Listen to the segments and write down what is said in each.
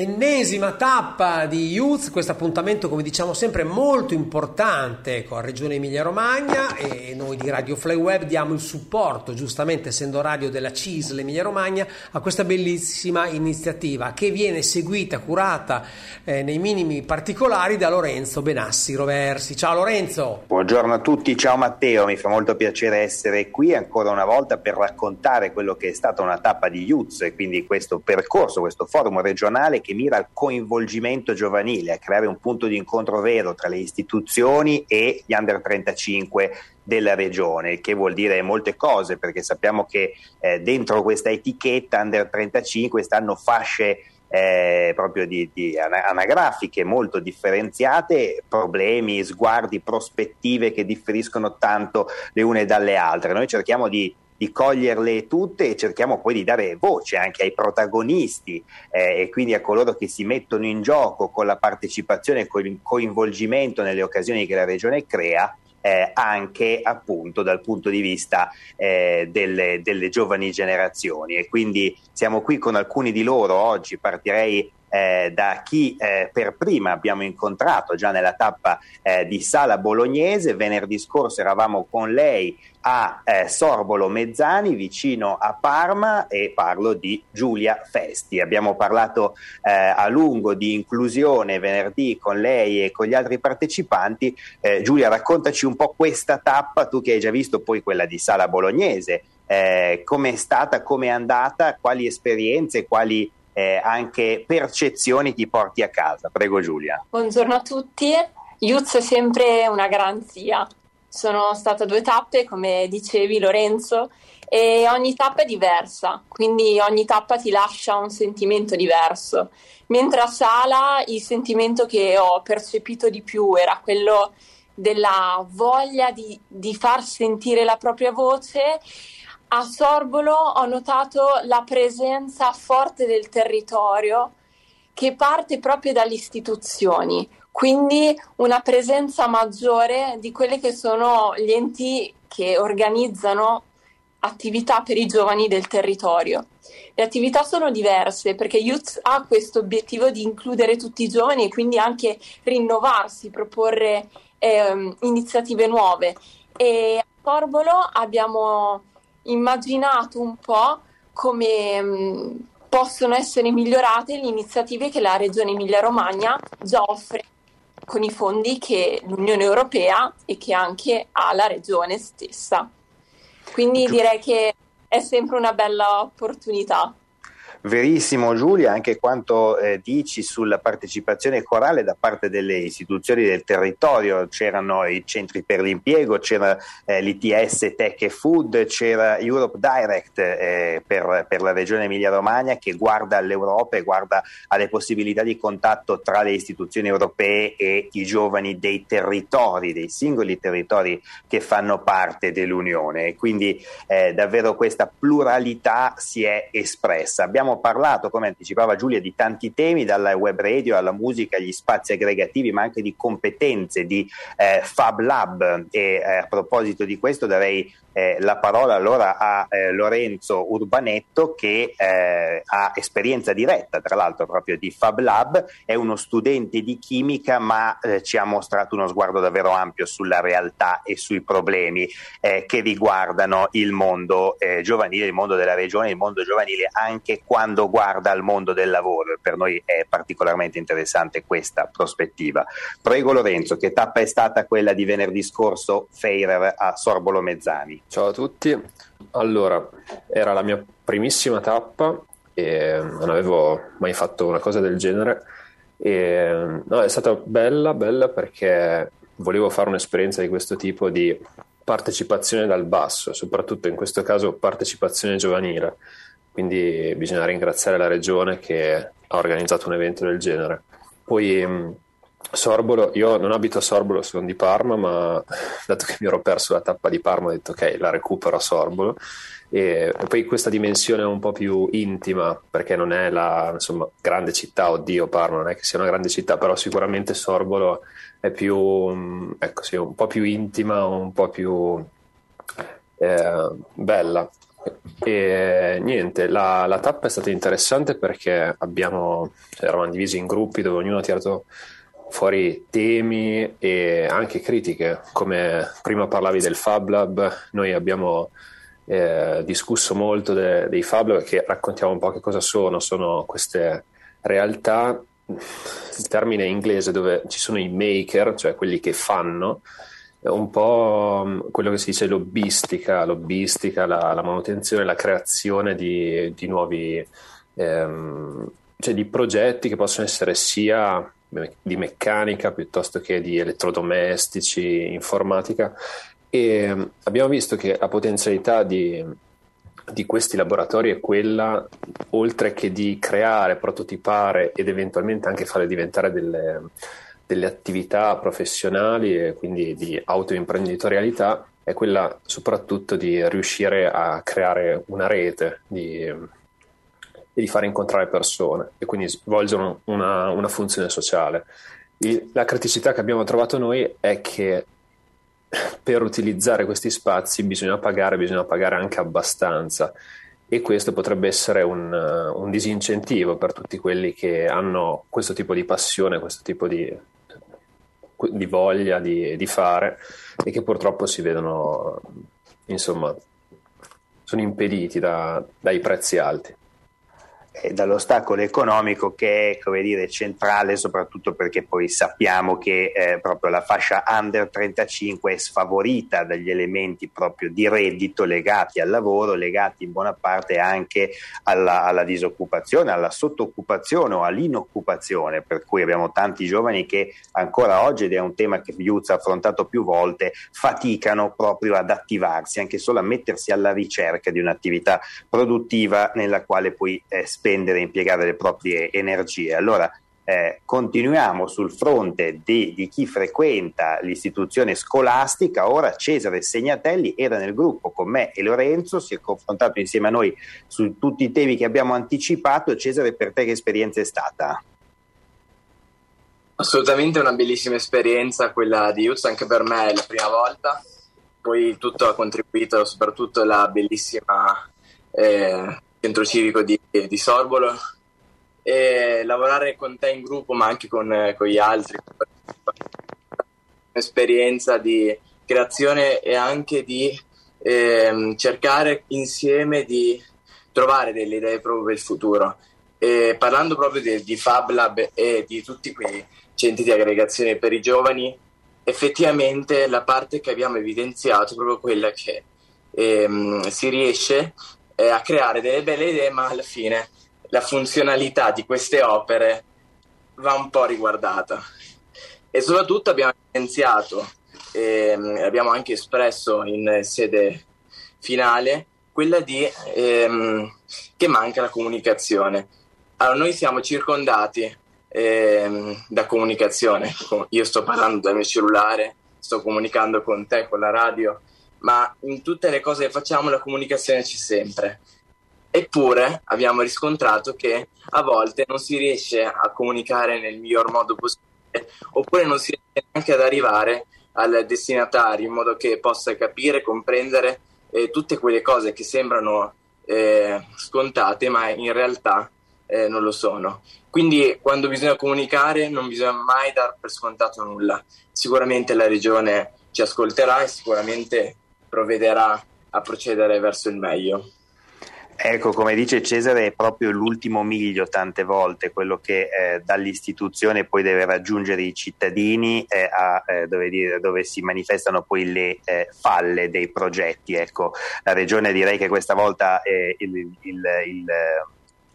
Ennesima tappa di Youth, questo appuntamento come diciamo sempre molto importante con la regione Emilia Romagna e noi di Radio Fly Web diamo il supporto, giustamente essendo radio della CISL Emilia Romagna, a questa bellissima iniziativa che viene seguita, curata eh, nei minimi particolari da Lorenzo Benassi Roversi. Ciao Lorenzo! Buongiorno a tutti, ciao Matteo, mi fa molto piacere essere qui ancora una volta per raccontare quello che è stata una tappa di Youth e quindi questo percorso, questo forum regionale che mira al coinvolgimento giovanile, a creare un punto di incontro vero tra le istituzioni e gli under 35 della regione, che vuol dire molte cose, perché sappiamo che eh, dentro questa etichetta under 35 stanno fasce eh, proprio di, di, anagrafiche molto differenziate, problemi, sguardi, prospettive che differiscono tanto le une dalle altre. Noi cerchiamo di di coglierle tutte e cerchiamo poi di dare voce anche ai protagonisti eh, e quindi a coloro che si mettono in gioco con la partecipazione e con il coinvolgimento nelle occasioni che la Regione crea. Eh, anche appunto dal punto di vista eh, delle, delle giovani generazioni e quindi siamo qui con alcuni di loro oggi partirei eh, da chi eh, per prima abbiamo incontrato già nella tappa eh, di Sala Bolognese. Venerdì scorso eravamo con lei a eh, Sorbolo Mezzani vicino a Parma e parlo di Giulia Festi. Abbiamo parlato eh, a lungo di inclusione venerdì con lei e con gli altri partecipanti. Eh, Giulia, raccontaci un po' questa tappa, tu che hai già visto poi quella di Sala Bolognese. Eh, come stata, come è andata, quali esperienze, quali eh, anche percezioni ti porti a casa. Prego Giulia. Buongiorno a tutti. Youth è sempre una garanzia. Sono state due tappe, come dicevi Lorenzo, e ogni tappa è diversa, quindi ogni tappa ti lascia un sentimento diverso. Mentre a Sala il sentimento che ho percepito di più era quello della voglia di, di far sentire la propria voce a Sorbolo ho notato la presenza forte del territorio che parte proprio dalle istituzioni, quindi una presenza maggiore di quelli che sono gli enti che organizzano attività per i giovani del territorio. Le attività sono diverse perché Youth ha questo obiettivo di includere tutti i giovani e quindi anche rinnovarsi, proporre eh, iniziative nuove. E a Sorbolo abbiamo immaginato un po' come mh, mm, possono essere migliorate le iniziative che la Regione Emilia-Romagna già offre con i fondi che l'Unione Europea e che anche ha la Regione stessa. Quindi direi che è sempre una bella opportunità. Verissimo Giulia, anche quanto eh, dici sulla partecipazione corale da parte delle istituzioni del territorio, c'erano i centri per l'impiego, c'era eh, l'ITS Tech e Food, c'era Europe Direct eh, per, per, la regione Emilia-Romagna che guarda all'Europa e guarda alle possibilità di contatto tra le istituzioni europee e i giovani dei territori, dei singoli territori che fanno parte dell'Unione quindi eh, davvero questa pluralità si è espressa. Abbiamo abbiamo parlato, come anticipava Giulia, di tanti temi, dalla web radio alla musica, agli spazi aggregativi, ma anche di competenze, di eh, Fab Lab. E eh, a proposito di questo darei eh, la parola allora a eh, Lorenzo Urbanetto che ha esperienza diretta tra l'altro proprio di Fab Lab, è uno studente di chimica ma ci ha mostrato uno sguardo davvero ampio sulla realtà e sui problemi che riguardano il mondo giovanile, il mondo della regione, il mondo giovanile anche quando guarda al mondo del lavoro. Per noi è particolarmente interessante questa prospettiva. Prego Lorenzo, che tappa è stata quella di venerdì scorso Feirer a Sorbolo Mezzani? Ciao a tutti. Allora, era la mia primissima tappa e non avevo mai fatto una cosa del genere. E, no, è stata bella, bella perché volevo fare un'esperienza di questo tipo di partecipazione dal basso, soprattutto in questo caso partecipazione giovanile. Quindi bisogna ringraziare la regione che ha organizzato un evento del genere. Poi Sorbolo, io non abito a Sorbolo, sono di Parma, ma dato che mi ero perso la tappa di Parma ho detto ok, la recupero a Sorbolo. E, poi questa dimensione un po' più intima, perché non è la insomma, grande città, oddio Parma non è che sia una grande città, però sicuramente Sorbolo è più, ecco sì, un po' più intima, un po' più eh, bella. E niente, la, la, tappa è stata interessante perché abbiamo, cioè, eravamo divisi in gruppi dove ognuno ha tirato fuori temi e anche critiche, come prima parlavi del Fab Lab, noi abbiamo eh, discusso molto de, dei Fab Lab che raccontiamo un po' che cosa sono, sono queste realtà, il termine inglese dove ci sono i maker, cioè quelli che fanno, un po' mm, quello che si dice lobbistica, lobbistica la, la manutenzione, la creazione di, di nuovi ehm, cioè di progetti che possono essere sia di meccanica piuttosto che di elettrodomestici, informatica. E mm, abbiamo visto che la potenzialità di, di questi laboratori è quella, oltre che di creare, prototipare ed eventualmente anche farle diventare delle, delle attività professionali e quindi di autoimprenditorialità, è quella soprattutto di riuscire a creare una rete di, e di fare incontrare persone e quindi svolgere una, una funzione sociale. La criticità che abbiamo trovato noi è che per utilizzare questi spazi bisogna pagare, bisogna pagare anche abbastanza e questo potrebbe essere un, un, disincentivo per tutti quelli che hanno questo tipo di passione, questo tipo di, di voglia di, di, fare e che purtroppo si vedono, insomma, sono impediti da, dai prezzi alti dall'ostacolo economico che è dire, centrale soprattutto perché poi sappiamo che eh, proprio la fascia under 35 è sfavorita dagli elementi proprio di reddito legati al lavoro, legati in buona parte anche alla, alla disoccupazione, alla sottooccupazione o all'inoccupazione, per cui abbiamo tanti giovani che ancora oggi, ed è un tema che Viuzza ha affrontato più volte, faticano proprio ad attivarsi, anche solo a mettersi alla ricerca di un'attività produttiva nella quale poi eh, e impiegare le proprie energie. Allora eh, continuiamo sul fronte di, di, chi frequenta l'istituzione scolastica. Ora Cesare Segnatelli era nel gruppo con me e Lorenzo, si è confrontato insieme a noi su tutti i temi che abbiamo anticipato. Cesare, per te che esperienza è stata? Assolutamente una bellissima esperienza quella di Youth, anche per me è la prima volta. Poi tutto ha contribuito, soprattutto la bellissima eh, centro civico di, di Sorbolo e lavorare con te in gruppo ma anche con, con gli altri un'esperienza di creazione e anche di eh, cercare insieme di trovare delle idee proprio per il futuro. E parlando proprio di, di Fab Lab e di tutti quei centri di aggregazione per i giovani effettivamente la parte che abbiamo evidenziato è proprio quella che ehm, si riesce eh, a creare delle belle idee, ma alla fine la funzionalità di queste opere va un po' riguardata. E soprattutto abbiamo evidenziato, e ehm, abbiamo anche espresso in sede finale, quella di ehm, che manca la comunicazione. Allora, noi siamo circondati ehm, da comunicazione. Io sto parlando dal mio cellulare, sto comunicando con te, con la radio, ma in tutte le cose che facciamo la comunicazione c'è sempre. Eppure abbiamo riscontrato che a volte non si riesce a comunicare nel miglior modo possibile, oppure non si riesce neanche ad arrivare al destinatario in modo che possa capire, comprendere eh, tutte quelle cose che sembrano eh, scontate, ma in realtà eh, non lo sono. Quindi quando bisogna comunicare non bisogna mai dar per scontato nulla. Sicuramente la regione ci ascolterà e sicuramente provvederà a procedere verso il meglio. Ecco, come dice Cesare, è proprio l'ultimo miglio tante volte, quello che eh, dall'istituzione poi deve raggiungere i cittadini eh, a, eh, dove, dire, dove, si manifestano poi le eh, falle dei progetti. Ecco, la Regione direi che questa volta il, il, il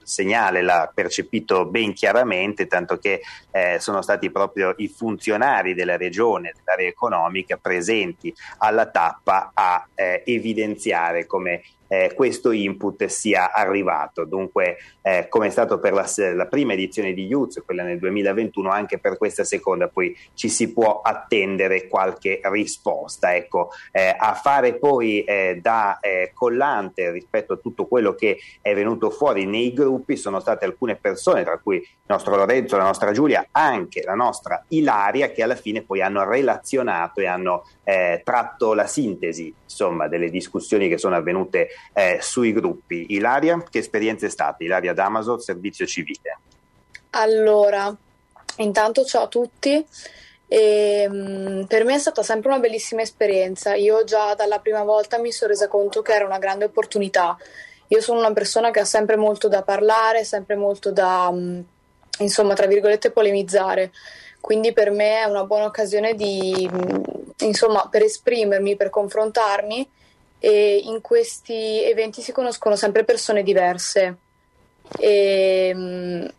segnale l'ha percepito ben chiaramente, tanto che eh, sono stati proprio i funzionari della regione, dell'area economica, presenti alla tappa a eh, evidenziare come eh, questo input sia arrivato. Dunque, eh, come è stato per la, la, prima edizione di Youth, quella nel 2021, anche per questa seconda poi ci si può attendere qualche risposta. Ecco, eh, a fare poi eh, da eh, collante rispetto a tutto quello che è venuto fuori nei gruppi sono state alcune persone, tra cui il nostro Lorenzo, la nostra Giulia, anche la nostra Ilaria, che alla fine poi hanno relazionato e hanno eh, tratto la sintesi insomma, delle discussioni che sono avvenute eh, sui gruppi. Ilaria, che esperienza è stata? Ilaria D'Amazon, servizio civile. Allora, intanto ciao a tutti. E, um, per me è stata sempre una bellissima esperienza. Io già dalla prima volta mi sono resa conto che era una grande opportunità. Io sono una persona che ha sempre molto da parlare, sempre molto da, um, insomma, tra virgolette, polemizzare. Quindi per me è una buona occasione di, um, insomma, per esprimermi, per confrontarmi e in questi eventi si conoscono sempre persone diverse. E,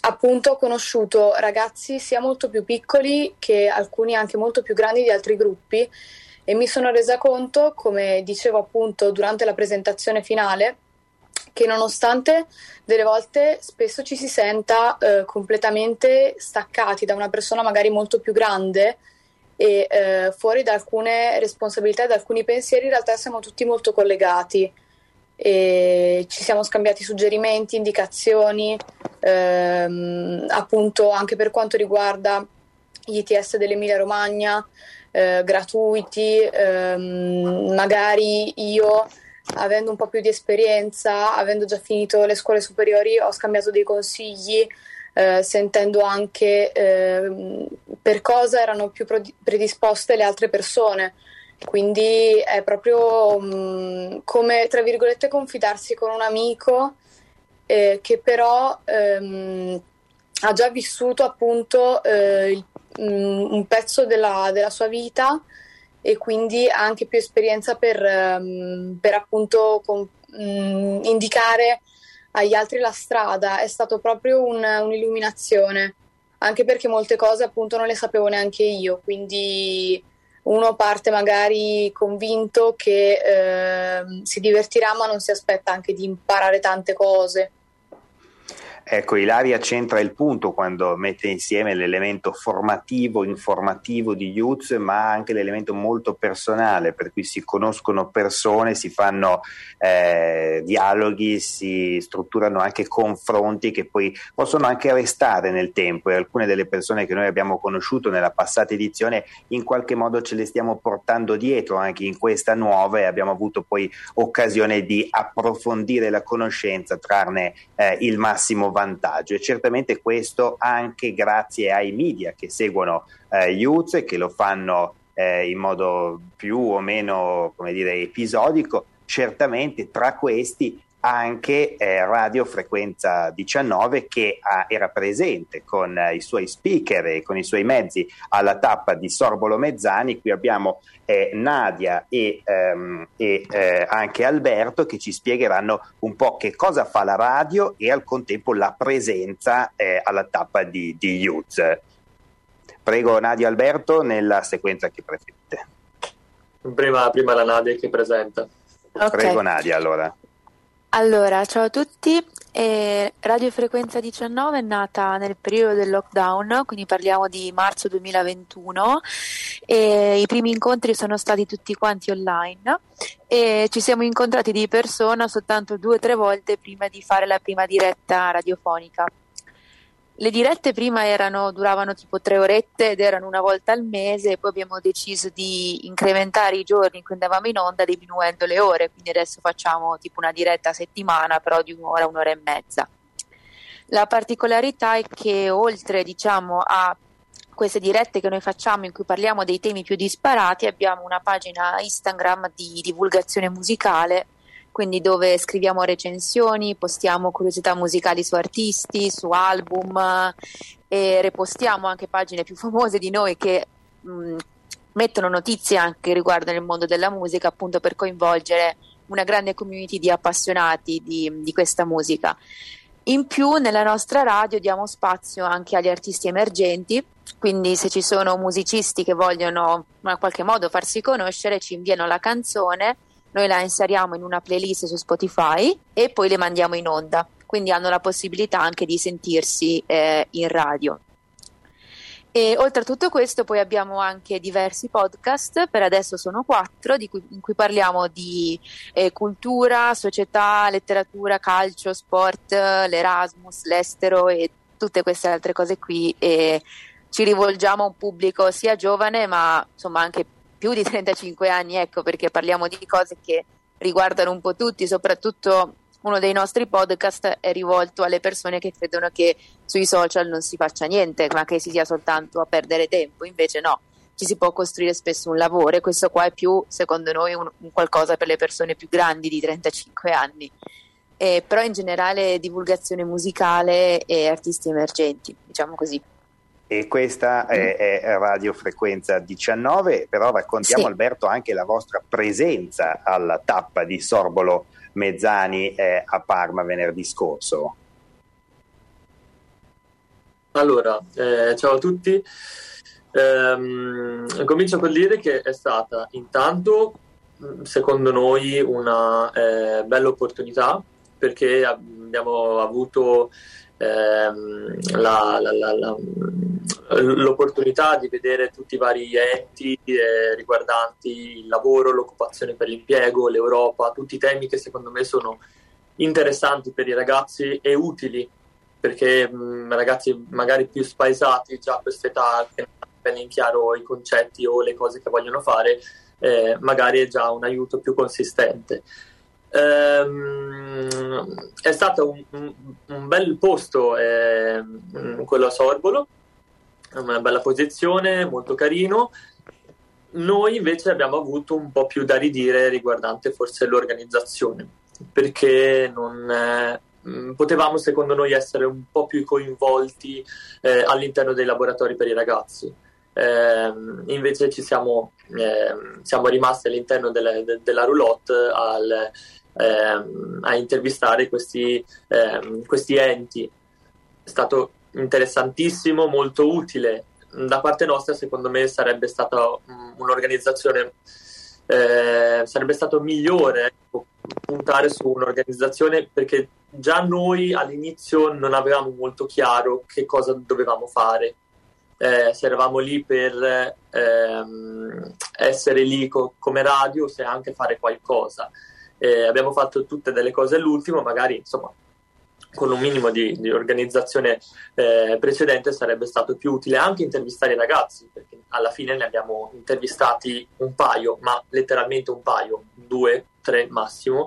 appunto ho conosciuto ragazzi sia molto più piccoli che alcuni anche molto più grandi di altri gruppi e mi sono resa conto, come dicevo appunto durante la presentazione finale, che nonostante delle volte spesso ci si senta eh, completamente staccati da una persona magari molto più grande e eh, fuori da alcune responsabilità e da alcuni pensieri, in realtà siamo tutti molto collegati. E ci siamo scambiati suggerimenti, indicazioni, ehm, appunto anche per quanto riguarda gli ITS dell'Emilia Romagna, eh, gratuiti, ehm, magari io avendo un po' più di esperienza, avendo già finito le scuole superiori, ho scambiato dei consigli, eh, sentendo anche eh, per cosa erano più predisposte le altre persone. Quindi è proprio mh, come, tra virgolette, confidarsi con un amico eh, che però ehm, ha già vissuto appunto eh, il, mh, un pezzo della, della, sua vita e quindi ha anche più esperienza per, um, per appunto con, mh, indicare agli altri la strada. È stato proprio un, un'illuminazione, anche perché molte cose appunto non le sapevo neanche io, quindi uno parte magari convinto che eh, si divertirà ma non si aspetta anche di imparare tante cose. Ecco, Ilaria centra il punto quando mette insieme l'elemento formativo, informativo di Youth, ma anche l'elemento molto personale, per cui si conoscono persone, si fanno eh, dialoghi, si strutturano anche confronti che poi possono anche restare nel tempo. E alcune delle persone che noi abbiamo conosciuto nella passata edizione in qualche modo ce le stiamo portando dietro. Anche in questa nuova e abbiamo avuto poi occasione di approfondire la conoscenza, trarne eh, il massimo vantaggio. E certamente questo anche grazie ai media che seguono eh, Youth e che lo fanno eh, in modo più o meno dire, episodico, certamente tra questi anche eh, Radio Frequenza 19 che ah, era presente con eh, i suoi speaker e con i suoi mezzi alla tappa di Sorbolo Mezzani. Qui abbiamo eh, Nadia e, ehm, e eh, anche Alberto che ci spiegheranno un po' che cosa fa la radio e al contempo la presenza eh, alla tappa di, di Youth. Prego Nadia e Alberto nella sequenza che preferite. Prima, prima la Nadia che presenta. Okay. Prego Nadia allora. Allora, ciao a tutti. Eh, Radio Frequenza 19 è nata nel periodo del lockdown, quindi parliamo di marzo 2021 e i primi incontri sono stati tutti quanti online e ci siamo incontrati di persona soltanto due o tre volte prima di fare la prima diretta radiofonica. Le dirette prima erano, duravano tipo tre orette ed erano una volta al mese, poi abbiamo deciso di incrementare i giorni in cui andavamo in onda diminuendo le ore, quindi adesso facciamo tipo una diretta a settimana, però di un'ora, un'ora e mezza. La particolarità è che oltre diciamo, a queste dirette che noi facciamo in cui parliamo dei temi più disparati, abbiamo una pagina Instagram di divulgazione musicale quindi dove scriviamo recensioni, postiamo curiosità musicali su artisti, su album e repostiamo anche pagine più famose di noi che mh, mettono notizie anche riguardo il mondo della musica, appunto per coinvolgere una grande community di appassionati di, di questa musica. In più nella nostra radio diamo spazio anche agli artisti emergenti, quindi se ci sono musicisti che vogliono in qualche modo farsi conoscere ci inviano la canzone noi la inseriamo in una playlist su Spotify e poi le mandiamo in onda, quindi hanno la possibilità anche di sentirsi eh, in radio. E oltre a tutto questo poi abbiamo anche diversi podcast, per adesso sono quattro, cui, in cui parliamo di eh, cultura, società, letteratura, calcio, sport, l'Erasmus, l'estero e tutte queste altre cose qui. E ci rivolgiamo a un pubblico sia giovane ma insomma anche più di 35 anni, ecco perché parliamo di cose che riguardano un po' tutti, soprattutto uno dei nostri podcast è rivolto alle persone che credono che sui social non si faccia niente, ma che si sia soltanto a perdere tempo. Invece no, ci si può costruire spesso un lavoro e questo qua è più, secondo noi, un, un qualcosa per le persone più grandi di 35 anni. Eh, però in generale divulgazione musicale e artisti emergenti, diciamo così. E questa è, è Radio Frequenza 19, però raccontiamo Sì. Alberto anche la vostra presenza alla tappa di Sorbolo Mezzani eh, a Parma venerdì scorso. Allora, eh, ciao a tutti. Ehm, comincio col dire che è stata intanto, mh, secondo noi, una eh, bella opportunità perché abbiamo avuto ehm, la- la- la- la- l'opportunità di vedere tutti i vari enti eh, riguardanti il lavoro, l'occupazione per l'impiego, l'Europa, tutti i temi che secondo me sono interessanti per i ragazzi e utili perché mh, ragazzi magari più spaesati già a quest'età che non hanno bene in chiaro i concetti o le cose che vogliono fare, eh, magari è già un aiuto più consistente. Ehm, è stato un, un- un bel posto eh, quello a Sorbolo, una bella posizione, molto carino. Noi invece abbiamo avuto un po' più da ridire riguardante forse l'organizzazione, perché non, eh, mh, potevamo secondo noi essere un po' più coinvolti eh, all'interno dei laboratori per i ragazzi. Ehm, invece ci siamo, ehm, siamo rimasti all'interno delle- de- della roulotte al, ehm, a intervistare questi, ehm, questi enti. È stato interessantissimo, molto utile. Da parte nostra, secondo me, sarebbe stata un'organizzazione, eh, sarebbe stato migliore ecco, puntare su un'organizzazione perché già noi all'inizio non avevamo molto chiaro che cosa dovevamo fare. Eh, se eravamo lì per ehm, essere lì co- come radio, se anche fare qualcosa. Eh, abbiamo fatto tutte delle cose all'ultimo, magari insomma con un minimo di, di organizzazione eh, precedente sarebbe stato più utile anche intervistare i ragazzi, perché alla fine ne abbiamo intervistati un paio, ma letteralmente un paio, due, tre massimo.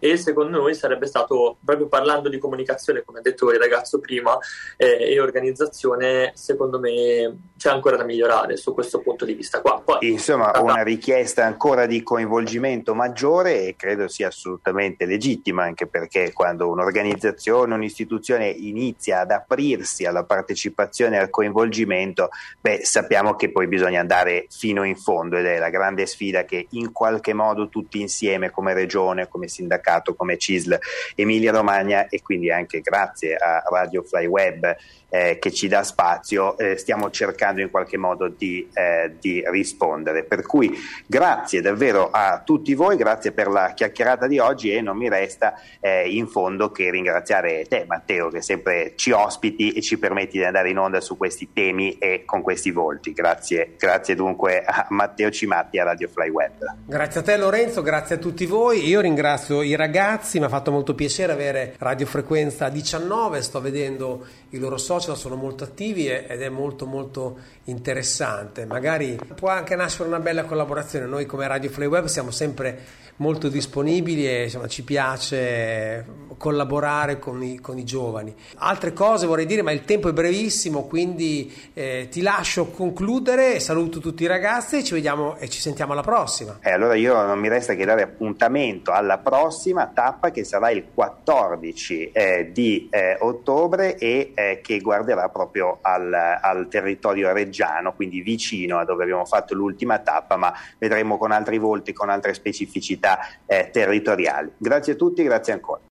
E secondo noi sarebbe stato, proprio parlando di comunicazione, come ha detto il ragazzo prima, eh, e organizzazione, secondo me c'è ancora da migliorare su questo punto di vista qua. Poi, Insomma, Ah, una richiesta ancora di coinvolgimento maggiore e credo sia assolutamente legittima, anche perché quando un'organizzazione, un'istituzione inizia ad aprirsi alla partecipazione e al coinvolgimento, beh, sappiamo che poi bisogna andare fino in fondo ed è la grande sfida che in qualche modo tutti insieme come regione, come sindacato, come CISL Emilia Romagna e quindi anche grazie a Radio Fly Web eh, che ci dà spazio, eh, stiamo cercando in qualche modo di, eh, di rispondere. Per cui grazie davvero a tutti voi, grazie per la chiacchierata di oggi e non mi resta eh, in fondo che ringraziare te Matteo che sempre ci ospiti e ci permetti di andare in onda su questi temi e con questi volti. Grazie, grazie dunque a Matteo Cimatti a Radio Fly Web. Grazie a te Lorenzo, grazie a tutti voi. Io ringrazio i ragazzi, mi ha fatto molto piacere avere radiofrequenza 19, sto vedendo i loro social, sono molto attivi ed è molto molto interessante. Magari può anche nascere una bella collaborazione. Noi come Radio Play Web siamo sempre molto disponibili e insomma, ci piace collaborare con i, con i giovani. Altre cose vorrei dire, ma il tempo è brevissimo, quindi eh, ti lascio concludere. Saluto tutti i ragazzi e ci vediamo e ci sentiamo alla prossima. E allora io non mi resta che dare appuntamento alla prossima tappa che sarà il 14 eh, di eh, ottobre e eh, che guarderà proprio al, al territorio reggiano, quindi vicino a dove abbiamo fatto l'ultima tappa, ma vedremo con altri volti, con altre specificità eh, territoriali. Grazie a tutti, grazie ancora.